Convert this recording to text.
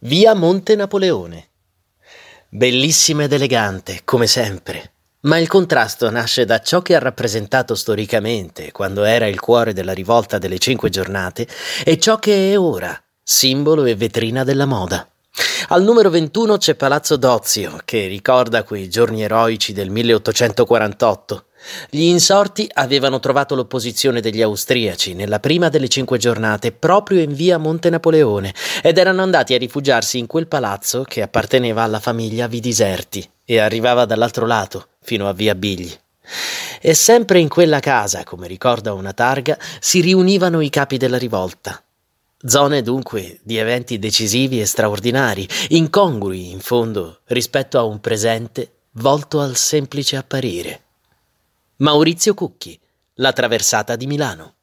Via Monte Napoleone. Bellissima ed elegante, come sempre. Ma il contrasto nasce da ciò che ha rappresentato storicamente, quando era il cuore della rivolta delle cinque giornate, e ciò che è ora, simbolo e vetrina della moda. Al numero 21 c'è Palazzo Dozio, che ricorda quei giorni eroici del 1848. Gli insorti avevano trovato l'opposizione degli austriaci nella prima delle cinque giornate proprio in via Monte Napoleone ed erano andati a rifugiarsi in quel palazzo che apparteneva alla famiglia Vidiserti e arrivava dall'altro lato, fino a via Bigli. E sempre in quella casa, come ricorda una targa, si riunivano i capi della rivolta, Zone dunque di eventi decisivi e straordinari, incongrui in fondo rispetto a un presente volto al semplice apparire. Maurizio Cucchi, La traversata di Milano.